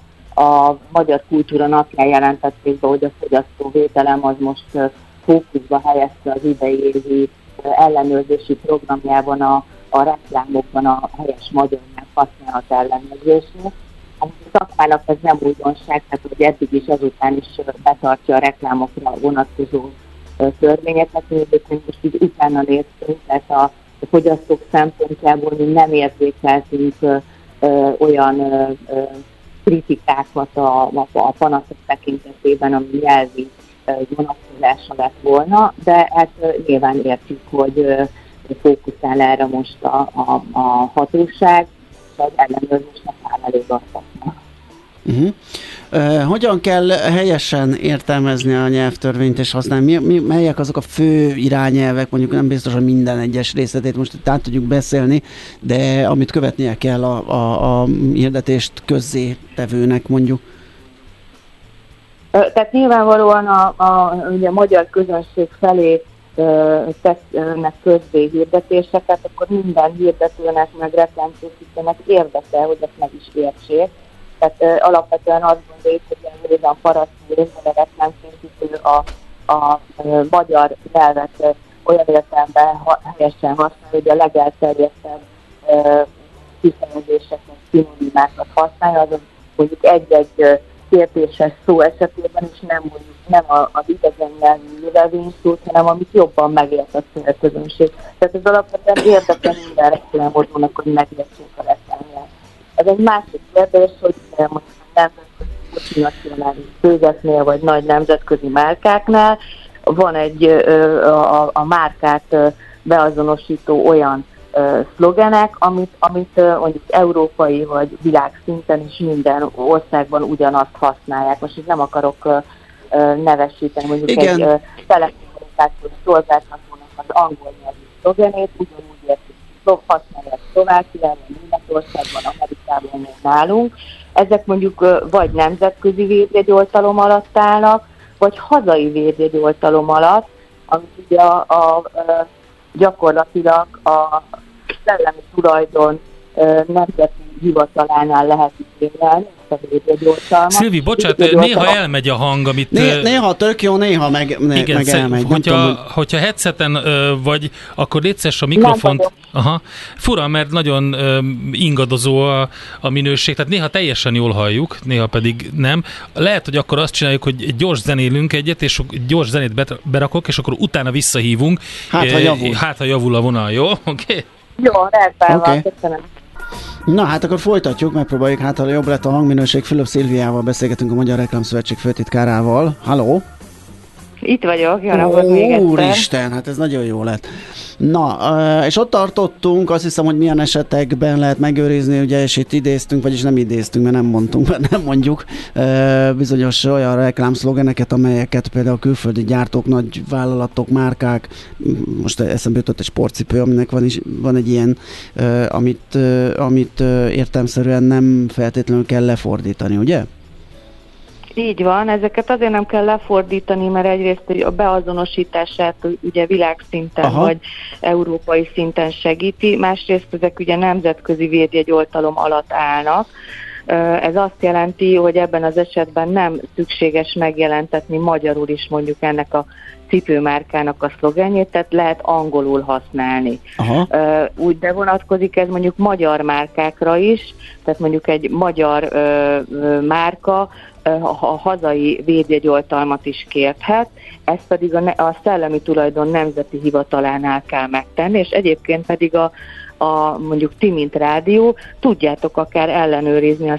K: a Magyar Kultúra napján jelentették be, hogy a fogyasztóvédelem az most fókuszba helyezte az idei évi ellenőrzési programjában a, a reklámokban a helyes magyar nyelv használat ellenőrzését. A szakmának ez nem újdonság, tehát hogy eddig is ezután is betartja a reklámokra vonatkozó ö, törvényeket, mi egyébként most így utána néztünk, tehát a a fogyasztók szempontjából mi nem érzékeltünk olyan ö, ö, kritikákat a, a, a panaszok tekintetében, ami ö, vonatkozása lett volna, de hát nyilván értjük, hogy fókuszál erre most a, a, a hatóság, és az ellenőrzésnek áll elég.
H: Uh-huh. Hogyan kell helyesen értelmezni a nyelvtörvényt és használni? Mi, mi, melyek azok a fő irányelvek, mondjuk nem biztos, hogy minden egyes részletét most itt át tudjuk beszélni, de amit követnie kell a, a, a hirdetést közzé tevőnek mondjuk.
K: Tehát nyilvánvalóan a, a, ugye a magyar közönség felé tesznek közzé hirdetéseket, akkor minden hirdetőnek, meg reklámkészítőnek érdeke, hogy ezt meg is értsék. Tehát alapvetően azt gondoljuk, hogy a Rédan Paraszti részben a reklámkészítő a, a magyar nyelvet olyan értelemben ha, helyesen használja, hogy a legelterjedtebb kifejezéseket, szinonimákat használja, azon mondjuk egy-egy kérdéses szó esetében is nem mondjuk nem a, az idegen nyelvű jövevény-szót, hanem amit jobban megért a célközönség. Tehát ez alapvetően érdeke minden reklámozónak, hogy megértsék a. Ez egy másik kérdés, hogy eh, mondjuk nemzetközi multinacionális cégeknél, vagy nagy nemzetközi márkáknál van egy ö, a, a márkát ö, beazonosító olyan szlogenek, amit, amit mondjuk európai vagy világszinten is minden országban ugyanazt használják. Most itt nem akarok nevesíteni, mondjuk
H: Igen.
K: egy telekommunikációs szolgáltatónak az angol nyelvű szlogenét, ugyanúgy szlo- használják Szlovákiában, Németországban, Amerikában, még nálunk. Ezek mondjuk vagy nemzetközi védjegyoltalom alatt állnak, vagy hazai védjegyoltalom alatt, amit ugye a, a, gyakorlatilag a szellemi tulajdon nemzeti hivatalánál lehet igényelni.
I: Szilvi, bocsánat, néha elmegy a hang, amit...
H: Né, néha tök jó, néha meg, ne,
I: igen,
H: meg elmegy.
I: Hogyha,
H: tudom, hogy...
I: hogyha headseten ö, vagy, akkor létszes a mikrofont. Aha. Fura, mert nagyon ö, ingadozó a, a minőség, tehát néha teljesen jól halljuk, néha pedig nem. Lehet, hogy akkor azt csináljuk, hogy gyors zenélünk egyet, és gyors zenét berakok, és akkor utána visszahívunk.
H: Hát, ha javul.
I: Hát, ha javul a vonal, jó? Oké? Okay?
K: Jó, rendben
H: Oké.
K: van, köszönöm.
H: Na hát akkor folytatjuk, megpróbáljuk, hát ha jobb lett a hangminőség. Fülöp Szilviával beszélgetünk a Magyar Reklámszövetség főtitkárával. Halló?
K: Itt vagyok, jó napot még egyszer.
H: Úristen, hát ez nagyon jó lett. Na, és ott tartottunk, azt hiszem, hogy milyen esetekben lehet megőrizni, ugye, és itt idéztünk, vagyis nem idéztünk, mert nem mondtunk, mert nem mondjuk bizonyos olyan reklámszlogeneket, amelyeket például külföldi gyártók, nagy vállalatok, márkák, most eszembe jutott egy sportcipő, aminek van, is, van egy ilyen, amit, amit értelmszerűen nem feltétlenül kell lefordítani, ugye?
K: Így van, ezeket azért nem kell lefordítani, mert egyrészt hogy a beazonosítását ugye világszinten
H: Aha.
K: vagy európai szinten segíti, másrészt ezek ugye nemzetközi védjegyoltalom alatt állnak. Ez azt jelenti, hogy ebben az esetben nem szükséges megjelentetni magyarul is mondjuk ennek a cipőmárkának a szlogenjét, tehát lehet angolul használni.
H: Aha.
K: Úgy de vonatkozik ez mondjuk magyar márkákra is, tehát mondjuk egy magyar ö, ö, márka a, hazai védjegyoltalmat is kérthet, ezt pedig a, a szellemi tulajdon nemzeti hivatalánál kell megtenni, és egyébként pedig a a mondjuk ti, mint rádió, tudjátok akár ellenőrizni a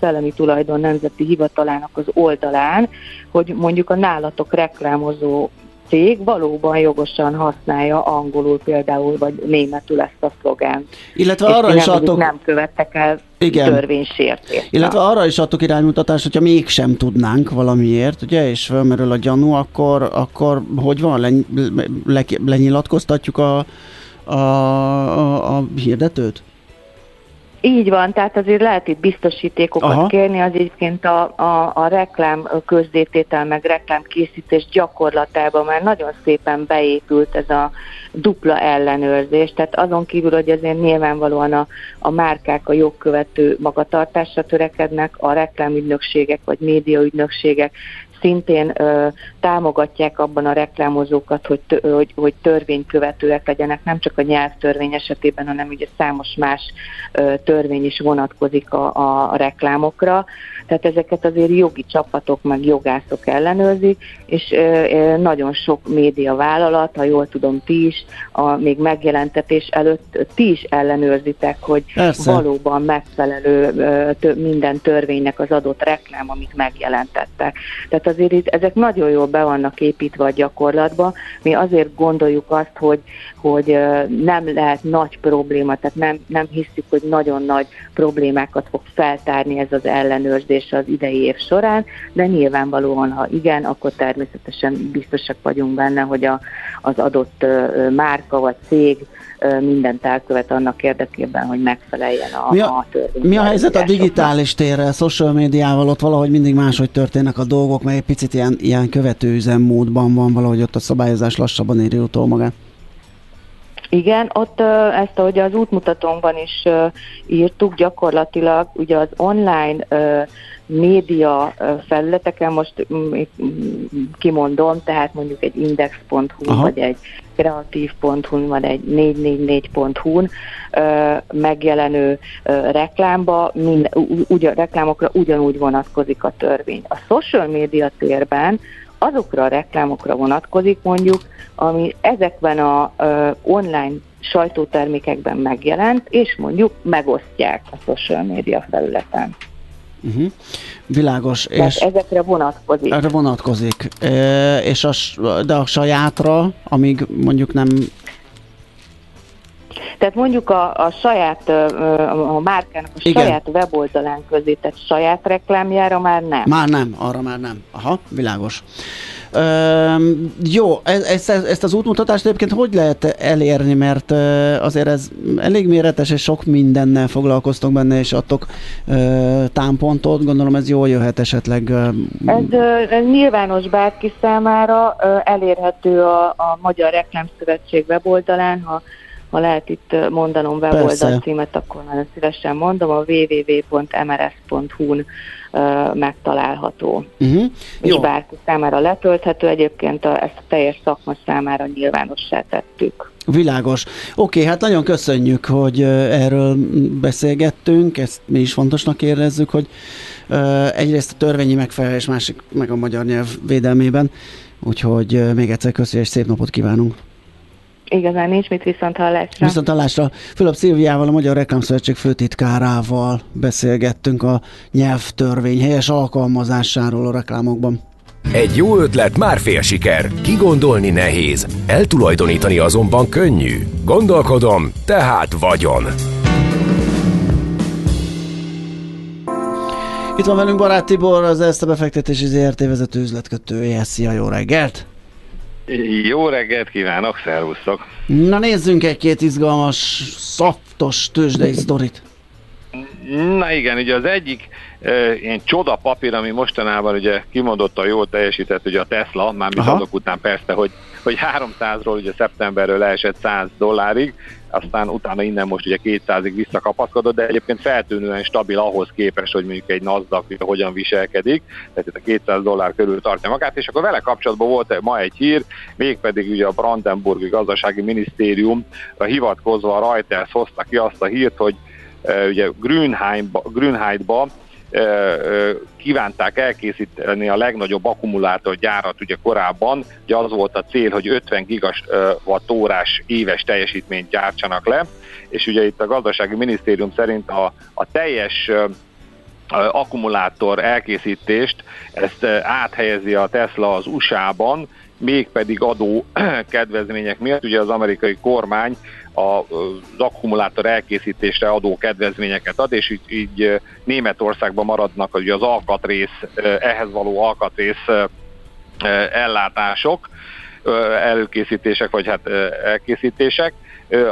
K: Szellemi Tulajdon Nemzeti Hivatalának az oldalán, hogy mondjuk a nálatok reklámozó cég valóban jogosan használja angolul például, vagy németül ezt a szlogánt.
H: Illetve
K: És
H: arra is adtok,
K: nem követtek el
H: Igen.
K: törvénysértést.
H: illetve arra is adtok iránymutatást, hogyha mégsem tudnánk valamiért, ugye, és felmerül a gyanú, akkor, akkor hogy van, le, le, lenyilatkoztatjuk a, a, a, a hirdetőt?
K: Így van, tehát azért lehet itt biztosítékokat
H: Aha.
K: Kérni, az egyébként a, a, a reklám közzététel meg reklámkészítés gyakorlatában már nagyon szépen beépült ez a dupla ellenőrzés, tehát azon kívül, hogy azért nyilvánvalóan a, a márkák a jogkövető magatartásra törekednek, a reklámügynökségek vagy médiaügynökségek szintén ö, támogatják abban a reklámozókat, hogy, tö, hogy, hogy törvénykövetőek legyenek, nem csak a nyelvtörvény esetében, hanem ugye számos más ö, törvény is vonatkozik a, a, reklámokra. Tehát ezeket azért jogi csapatok, meg jogászok ellenőrzik, és ö, nagyon sok média vállalat, ha jól tudom, ti is, a még megjelentetés előtt ti is ellenőrzitek, hogy
H: Persze.
K: valóban megfelelő ö, tö- minden törvénynek az adott reklám, amit megjelentettek. Tehát azért itt, ezek nagyon jól be vannak építve a gyakorlatba. Mi azért gondoljuk azt, hogy, hogy nem lehet nagy probléma, tehát nem, nem hiszük, hogy nagyon nagy problémákat fog feltárni ez az ellenőrzés az idei év során, de nyilvánvalóan, ha igen, akkor természetesen biztosak vagyunk benne, hogy a, az adott márka vagy cég mindent elkövet annak érdekében, hogy megfeleljen a,
H: Mi a-
K: a törvény.
H: Mi a helyzet a digitális térrel, social médiával, ott valahogy mindig máshogy történnek a dolgok, mert egy picit ilyen, ilyen követő üzemmódban van, valahogy ott a szabályozás lassabban éri utol magát.
K: Igen, ott ezt, ahogy az útmutatónkban is írtuk, gyakorlatilag ugye az online média felületeken, most mm, mm, kimondom, tehát mondjuk egy index.hu,
H: Aha.
K: vagy egy kreatív.hu, vagy egy 444.hu-n ö, megjelenő reklámba, mind, ugyan, reklámokra ugyanúgy vonatkozik a törvény. A social média térben azokra a reklámokra vonatkozik mondjuk, ami ezekben a ö, online sajtótermékekben megjelent, és mondjuk megosztják a social média felületen.
H: Uh-huh. Világos,
K: Tehát
H: és
K: ezekre vonatkozik.
H: erre vonatkozik. E, és a, de a sajátra, amíg mondjuk nem...
K: Tehát mondjuk a, a saját, a márkának a
H: Igen.
K: saját weboldalán közé tett saját reklámjára már nem.
H: Már nem, arra már nem. Aha, világos. Jó, e- ezt, ezt az útmutatást egyébként hogy lehet elérni, mert azért ez elég méretes, és sok mindennel foglalkoztok benne, és adtok támpontot, gondolom ez jól jöhet esetleg.
K: Ez, ez nyilvános bárki számára elérhető a, a Magyar Reklámszövetség weboldalán, ha, ha lehet itt mondanom weboldal címet, akkor nagyon szívesen mondom, a www.mrs.hu-n ö, megtalálható.
H: uh-huh.
K: És
H: Jó,
K: bárki számára letölthető, egyébként a, ezt a teljes szakma számára nyilvánossá tettük.
H: világos. Oké, hát nagyon köszönjük, hogy erről beszélgettünk, ezt mi is fontosnak érezzük, hogy egyrészt a törvényi megfelelés, másik meg a magyar nyelv védelmében, úgyhogy még egyszer köszönjük, és szép napot kívánunk.
K: Igazán nincs mit viszont hallásra.
H: Viszont hallásra Fülöp Szilviával, a Magyar Reklámszövetség főtitkárával beszélgettünk a nyelvtörvény helyes alkalmazásáról a reklámokban.
A: Egy jó ötlet már fél siker, kigondolni nehéz, eltulajdonítani azonban könnyű. Gondolkodom, tehát vagyon.
H: Itt van velünk Barát Tibor, az ezt a befektetési ZRT vezető üzletkötője. Szia, jó reggelt!
L: Jó reggelt kívánok, szervusztok!
H: Na nézzünk egy-két izgalmas, szaftos tőzsdei sztorit.
L: Na igen, ugye az egyik ilyen csoda papír, ami mostanában ugye kimondottan jól teljesített ugye a Tesla, már mint
H: Aha.
L: azok után persze, hogy, hogy 300-ról ugye szeptemberről leesett 100 dollárig, aztán utána innen most ugye 200-ig visszakapaszkodott, de egyébként feltűnően stabil ahhoz képest, hogy mondjuk egy NASDAQ hogyan viselkedik, tehát itt a 200 dollár körül tartja magát, és akkor vele kapcsolatban volt ma egy hír, mégpedig ugye a Brandenburgi Gazdasági Minisztérium hivatkozva a Reuters hozta ki azt a hírt, hogy e, ugye Grünheimba, Grünheidba kívánták elkészíteni a legnagyobb akkumulátorgyárat ugye korábban, ugye az volt a cél, hogy 50 gigawatt órás éves teljesítményt gyártsanak le, és ugye itt a gazdasági minisztérium szerint a, a teljes akkumulátor elkészítést, ezt áthelyezi a Tesla az USA-ban, mégpedig adó kedvezmények miatt. Ugye az amerikai kormány az akkumulátor elkészítésre adó kedvezményeket ad, és így, így Németországban maradnak ugye az alkatrész, ehhez való alkatrész ellátások, előkészítések, vagy hát elkészítések.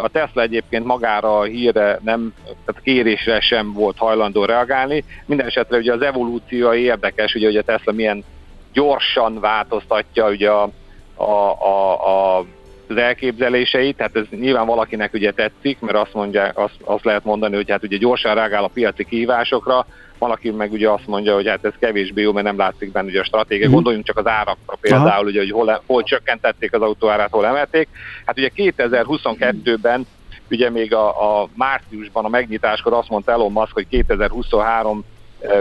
L: A Tesla egyébként magára a hírre nem, tehát kérésre sem volt hajlandó reagálni. Minden esetre ugye az evolúció érdekes, ugye, hogy a Tesla milyen gyorsan változtatja ugye a, a, a, a az elképzeléseit, tehát ez nyilván valakinek ugye tetszik, mert azt, mondja, azt, azt lehet mondani, hogy hát ugye gyorsan reagál a piaci kihívásokra, valaki meg ugye azt mondja, hogy hát ez kevésbé jó, mert nem látszik benne ugye a stratégia.
H: Mhm.
L: Gondoljunk csak az árakra például, ugye, hogy hol, hol csökkentették az autóárát, hol emelték. Hát ugye 2022-ben ugye még a, a márciusban a megnyitáskor azt mondta Elon Musk, hogy 2023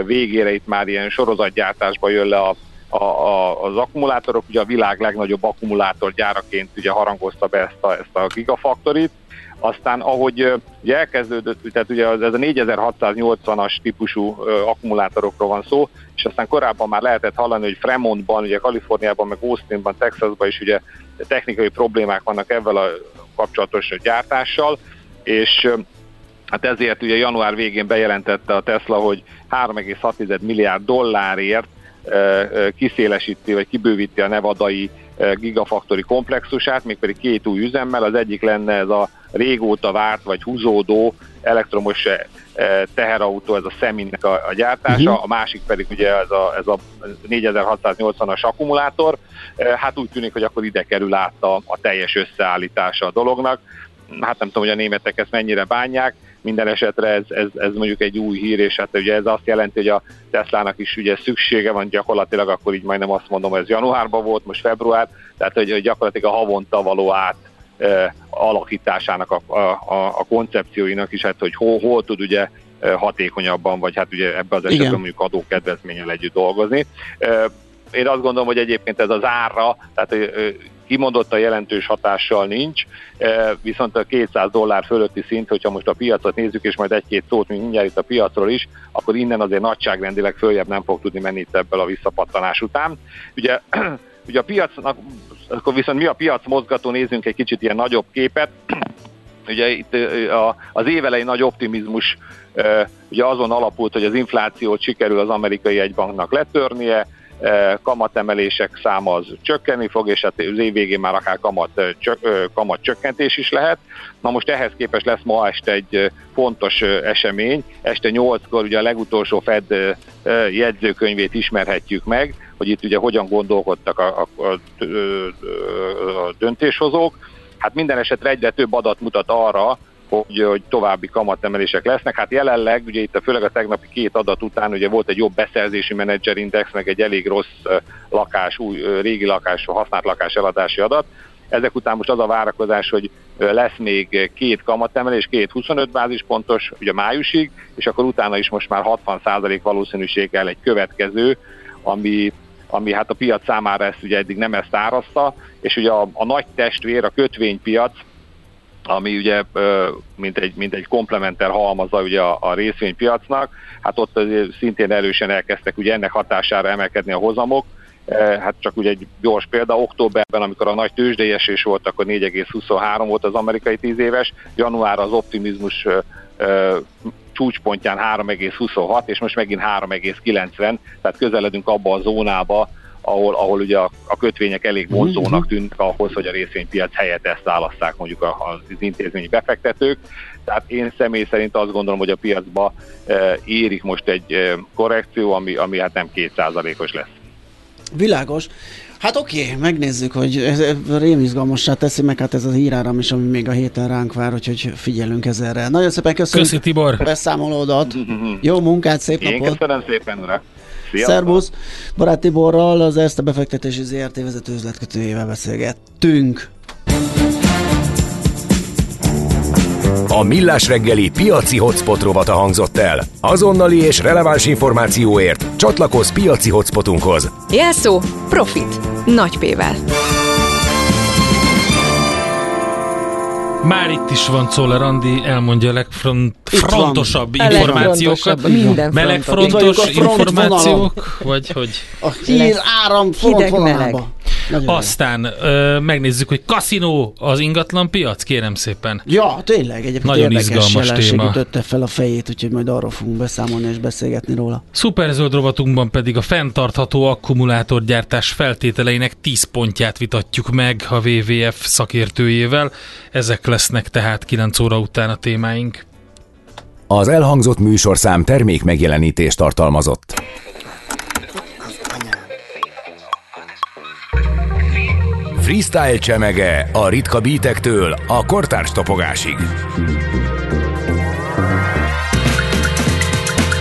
L: végére itt már ilyen sorozatgyártásba jön le a, a, a, az akkumulátorok, ugye a világ legnagyobb akkumulátorgyáraként ugye harangozta be ezt a, ezt a gigafaktorit, aztán ahogy ugye elkezdődött, tehát ugye ez a 4680-as típusú akkumulátorokról van szó, és aztán korábban már lehetett hallani, hogy Fremontban, ugye Kaliforniában, meg Austinban, Texasban is ugye technikai problémák vannak ebben a kapcsolatos gyártással, és Hát ezért ugye január végén bejelentette a Tesla, hogy 3,6 milliárd dollárért kiszélesíti vagy kibővíti a nevadai gigafaktori komplexusát, mégpedig két új üzemmel. Az egyik lenne ez a régóta várt vagy húzódó elektromos teherautó, ez a Seminnek a, a gyártása,
H: Mhm.
L: a másik pedig ugye ez a, ez a 4680-as akkumulátor. Hát úgy tűnik, hogy akkor ide kerül át a, a teljes összeállítása a dolognak. Hát nem tudom, hogy a németek ezt mennyire bánják, minden esetre ez, ez, ez mondjuk egy új hír, és hát ugye ez azt jelenti, hogy a Teslának is ugye szüksége van gyakorlatilag, akkor így majdnem azt mondom, hogy ez januárban volt, most február, tehát hogy, hogy gyakorlatilag a havonta való át e, alakításának a, a, a, a koncepcióinak is, hát hogy hol, hol tud ugye hatékonyabban, vagy hát ugye ebbe az
H: Igen.
L: esetben mondjuk adókedvezménnyel együtt dolgozni. E, én azt gondolom, hogy egyébként ez az árra, tehát kimondottan jelentős hatással nincs, viszont a 200 dollár fölötti szint, hogyha most a piacot nézzük, és majd egy-két szót mint mindjárt itt a piacról is, akkor innen azért nagyságrendileg följebb nem fog tudni menni itt ebből a visszapattanás után. Ugye, ugye a piacnak, akkor viszont mi a piac mozgató, nézzünk egy kicsit ilyen nagyobb képet, Ugye itt az évelei nagy optimizmus ugye azon alapult, hogy az inflációt sikerül az amerikai egybanknak letörnie, kamatemelések száma az csökkenni fog, és hát az év végén már akár kamat, csök, kamat csökkentés is lehet. Na most ehhez képest lesz ma este egy fontos esemény. Este 8-kor ugye a legutolsó Fed jegyzőkönyvét ismerhetjük meg, hogy itt ugye hogyan gondolkodtak a, a, a, a döntéshozók. Hát minden esetre egyre több adat mutat arra, hogy, hogy további kamatemelések lesznek. Hát jelenleg, ugye itt a, főleg a tegnapi két adat után ugye volt egy jobb beszerzési menedzserindex, meg egy elég rossz lakás, új, régi lakás, használt lakás eladási adat. Ezek után most az a várakozás, hogy lesz még két kamatemelés, két 25 bázispontos, ugye májusig, és akkor utána is most már 60% valószínűséggel egy következő, ami ami hát a piac számára ezt ugye eddig nem ezt árazta, és ugye a, a nagy testvér, a kötvénypiac, ami ugye mint egy, mint egy komplementer halmaza ugye a, a részvénypiacnak, hát ott szintén erősen elkezdtek ugye ennek hatására emelkedni a hozamok, Eh, Hát csak ugye egy gyors példa, októberben, amikor a nagy tőzsdélyesés volt, akkor 4,23 volt az amerikai 10 éves, január az optimizmus csúcspontján 3,26, és most megint 3,90, tehát közeledünk abba a zónába, ahol, ahol ugye a, a kötvények elég vonzónak tűnnek ahhoz, hogy a részvénypiac helyett ezt választák mondjuk az intézményi befektetők. Tehát én személy szerint azt gondolom, hogy a piacba e, érik most egy e, korrekció, ami, ami hát nem kétszázalékos lesz.
H: Világos. Hát oké, okay, megnézzük, hogy ez rémizgalmassá teszi meg hát ez az híráram is, ami még a héten ránk vár, úgyhogy figyelünk ezerre. Nagyon szépen köszönjük
I: Köszi Tibor!
H: beszámolódat. Jó munkát, szép
L: Én
H: napot!
L: köszönöm szépen, urak! Sziasztok!
H: Szervusz! Barát Tiborral, az ezt a befektetési ZRT vezető üzletkötőjével beszélgettünk.
A: A Millás reggeli piaci hotspot rovata hangzott el. Azonnali és releváns információért csatlakozz piaci hotspotunkhoz.
F: Jelszó Profit. Nagy P-vel.
I: Már itt is van Czoller Andi, elmondja a legfrontosabb információkat.
D: Minden
I: Melegfrontos információk, vagy hogy...
H: A hír áram
D: hideg
H: frontvonalába. Nagyon.
I: Aztán ö, megnézzük, hogy kaszinó az ingatlan piac, kérem szépen.
H: Ja, tényleg, egyébként
I: Nagyon izgalmas téma.
H: ütötte fel a fejét, úgyhogy majd arról fogunk beszámolni és beszélgetni róla.
I: Szuperzöld rovatunkban pedig a fenntartható akkumulátorgyártás feltételeinek 10 pontját vitatjuk meg a WWF szakértőjével. Ezek lesznek tehát 9 óra után a témáink.
A: Az elhangzott műsorszám termék megjelenítést tartalmazott. Freestyle csemege a ritka bítektől a kortárs topogásig.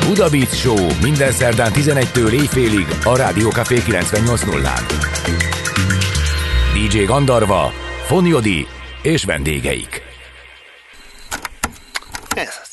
A: Buda Beat Show minden szerdán 11-től éjfélig a Rádió Café 98.0-án. DJ Gandarva, Fonyodi és vendégeik. Ez